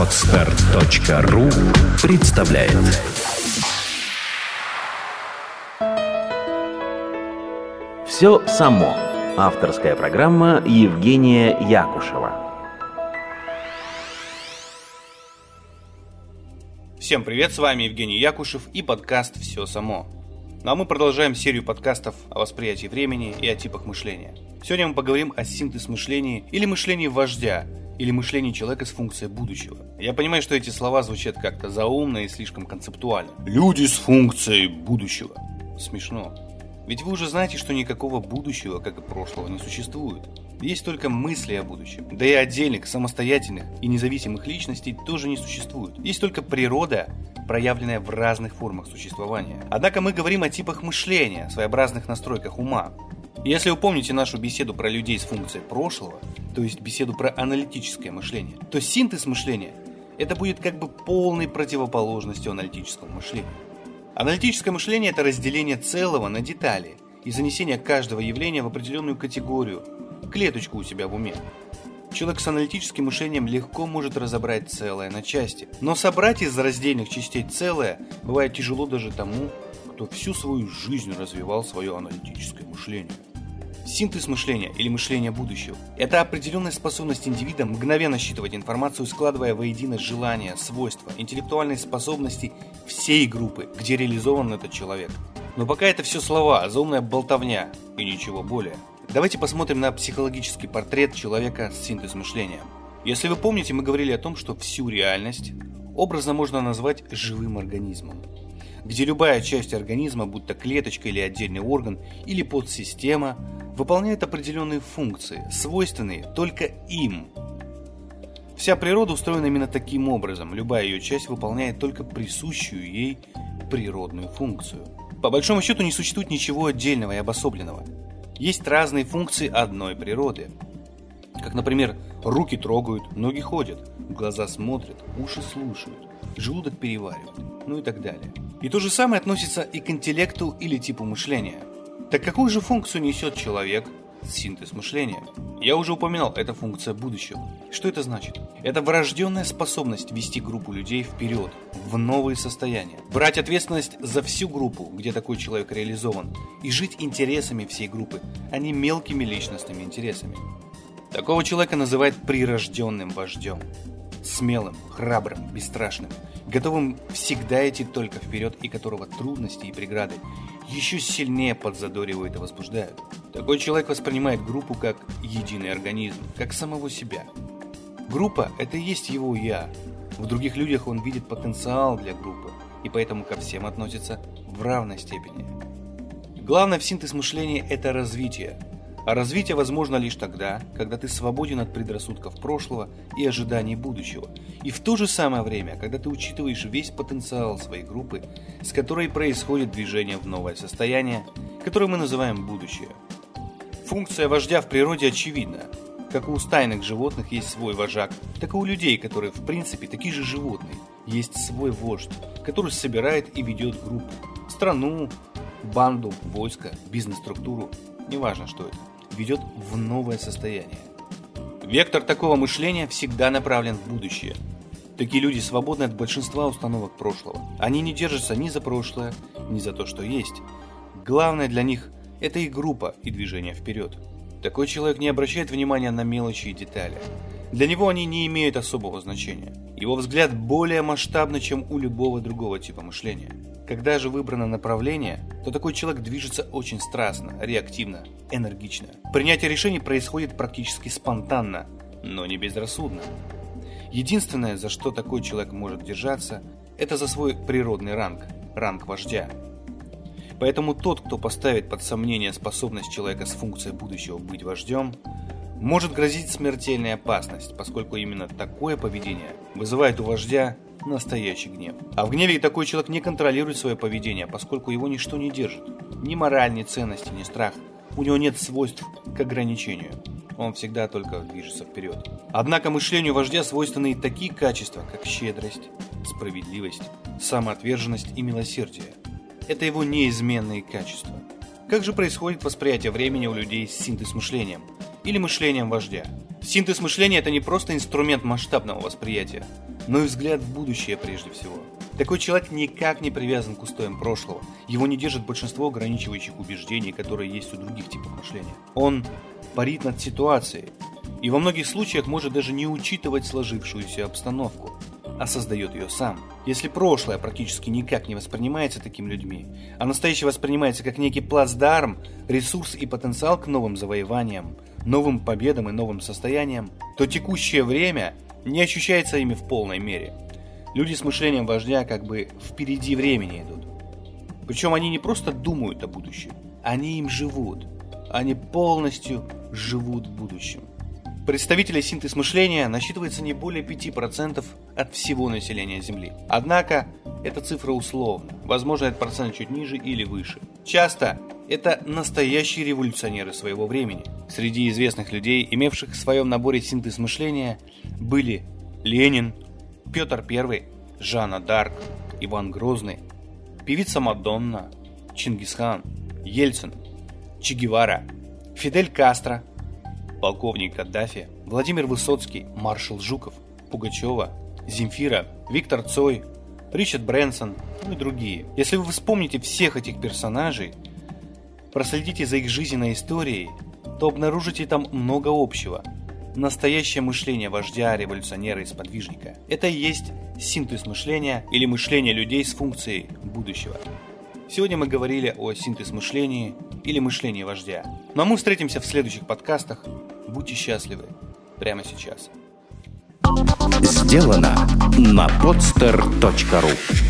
Отстар.ру представляет Все само. Авторская программа Евгения Якушева. Всем привет, с вами Евгений Якушев и подкаст «Все само». Ну а мы продолжаем серию подкастов о восприятии времени и о типах мышления. Сегодня мы поговорим о синтез мышления или мышлении вождя, или мышлении человека с функцией будущего. Я понимаю, что эти слова звучат как-то заумно и слишком концептуально. Люди с функцией будущего. Смешно. Ведь вы уже знаете, что никакого будущего, как и прошлого, не существует. Есть только мысли о будущем. Да и отдельных, самостоятельных и независимых личностей тоже не существует. Есть только природа, проявленная в разных формах существования. Однако мы говорим о типах мышления, своеобразных настройках ума. Если вы помните нашу беседу про людей с функцией прошлого, то есть беседу про аналитическое мышление, то синтез мышления – это будет как бы полной противоположностью аналитическому мышлению. Аналитическое мышление – это разделение целого на детали и занесение каждого явления в определенную категорию, клеточку у себя в уме. Человек с аналитическим мышлением легко может разобрать целое на части, но собрать из раздельных частей целое бывает тяжело даже тому, кто всю свою жизнь развивал свое аналитическое мышление. Синтез мышления или мышление будущего – это определенная способность индивида мгновенно считывать информацию, складывая воедино желания, свойства, интеллектуальные способности всей группы, где реализован этот человек. Но пока это все слова, заумная болтовня и ничего более. Давайте посмотрим на психологический портрет человека с синтез мышления. Если вы помните, мы говорили о том, что всю реальность образно можно назвать живым организмом где любая часть организма, будь то клеточка или отдельный орган, или подсистема, выполняет определенные функции, свойственные только им. Вся природа устроена именно таким образом, любая ее часть выполняет только присущую ей природную функцию. По большому счету не существует ничего отдельного и обособленного. Есть разные функции одной природы. Как, например, руки трогают, ноги ходят, глаза смотрят, уши слушают, желудок переваривает, ну и так далее. И то же самое относится и к интеллекту или типу мышления. Так какую же функцию несет человек, синтез мышления? Я уже упоминал, это функция будущего. Что это значит? Это врожденная способность вести группу людей вперед, в новые состояния. Брать ответственность за всю группу, где такой человек реализован, и жить интересами всей группы, а не мелкими личностными интересами. Такого человека называют прирожденным вождем. Смелым, храбрым, бесстрашным – готовым всегда идти только вперед и которого трудности и преграды еще сильнее подзадоривают и возбуждают. Такой человек воспринимает группу как единый организм, как самого себя. Группа – это и есть его «я». В других людях он видит потенциал для группы, и поэтому ко всем относится в равной степени. Главное в синтез мышления – это развитие – а развитие возможно лишь тогда, когда ты свободен от предрассудков прошлого и ожиданий будущего. И в то же самое время, когда ты учитываешь весь потенциал своей группы, с которой происходит движение в новое состояние, которое мы называем будущее. Функция вождя в природе очевидна. Как у стайных животных есть свой вожак, так и у людей, которые в принципе такие же животные, есть свой вождь, который собирает и ведет группу, страну, банду, войско, бизнес-структуру, неважно что это ведет в новое состояние. Вектор такого мышления всегда направлен в будущее. Такие люди свободны от большинства установок прошлого. Они не держатся ни за прошлое, ни за то, что есть. Главное для них – это их группа и движение вперед. Такой человек не обращает внимания на мелочи и детали. Для него они не имеют особого значения. Его взгляд более масштабный, чем у любого другого типа мышления. Когда же выбрано направление, то такой человек движется очень страстно, реактивно, энергично. Принятие решений происходит практически спонтанно, но не безрассудно. Единственное, за что такой человек может держаться, это за свой природный ранг, ранг вождя. Поэтому тот, кто поставит под сомнение способность человека с функцией будущего быть вождем, может грозить смертельная опасность, поскольку именно такое поведение вызывает у вождя настоящий гнев. А в гневе такой человек не контролирует свое поведение, поскольку его ничто не держит. Ни мораль, ни ценности, ни страх. У него нет свойств к ограничению. Он всегда только движется вперед. Однако мышлению вождя свойственны и такие качества, как щедрость, справедливость, самоотверженность и милосердие. Это его неизменные качества. Как же происходит восприятие времени у людей с синтез мышлением или мышлением вождя? Синтез мышления – это не просто инструмент масштабного восприятия, но и взгляд в будущее прежде всего. Такой человек никак не привязан к устоям прошлого. Его не держит большинство ограничивающих убеждений, которые есть у других типов мышления. Он парит над ситуацией и во многих случаях может даже не учитывать сложившуюся обстановку, а создает ее сам. Если прошлое практически никак не воспринимается такими людьми, а настоящее воспринимается как некий плацдарм, ресурс и потенциал к новым завоеваниям, новым победам и новым состояниям, то текущее время не ощущается ими в полной мере. Люди с мышлением вождя как бы впереди времени идут. Причем они не просто думают о будущем, они им живут. Они полностью живут будущим. Представителей синтез мышления насчитывается не более 5% от всего населения Земли. Однако, эта цифра условна. Возможно, этот процент чуть ниже или выше. Часто это настоящие революционеры своего времени. Среди известных людей, имевших в своем наборе синтез мышления, были Ленин, Петр I, Жанна Дарк, Иван Грозный, певица Мадонна, Чингисхан, Ельцин, Че Гевара, Фидель Кастро, полковник Каддафи, Владимир Высоцкий, маршал Жуков, Пугачева, Земфира, Виктор Цой, Ричард Брэнсон и другие. Если вы вспомните всех этих персонажей, проследите за их жизненной историей, то обнаружите там много общего. Настоящее мышление вождя, революционера и сподвижника. Это и есть синтез мышления или мышление людей с функцией будущего. Сегодня мы говорили о синтез мышлении или мышлении вождя. Ну а мы встретимся в следующих подкастах. Будьте счастливы прямо сейчас. Сделано на podster.ru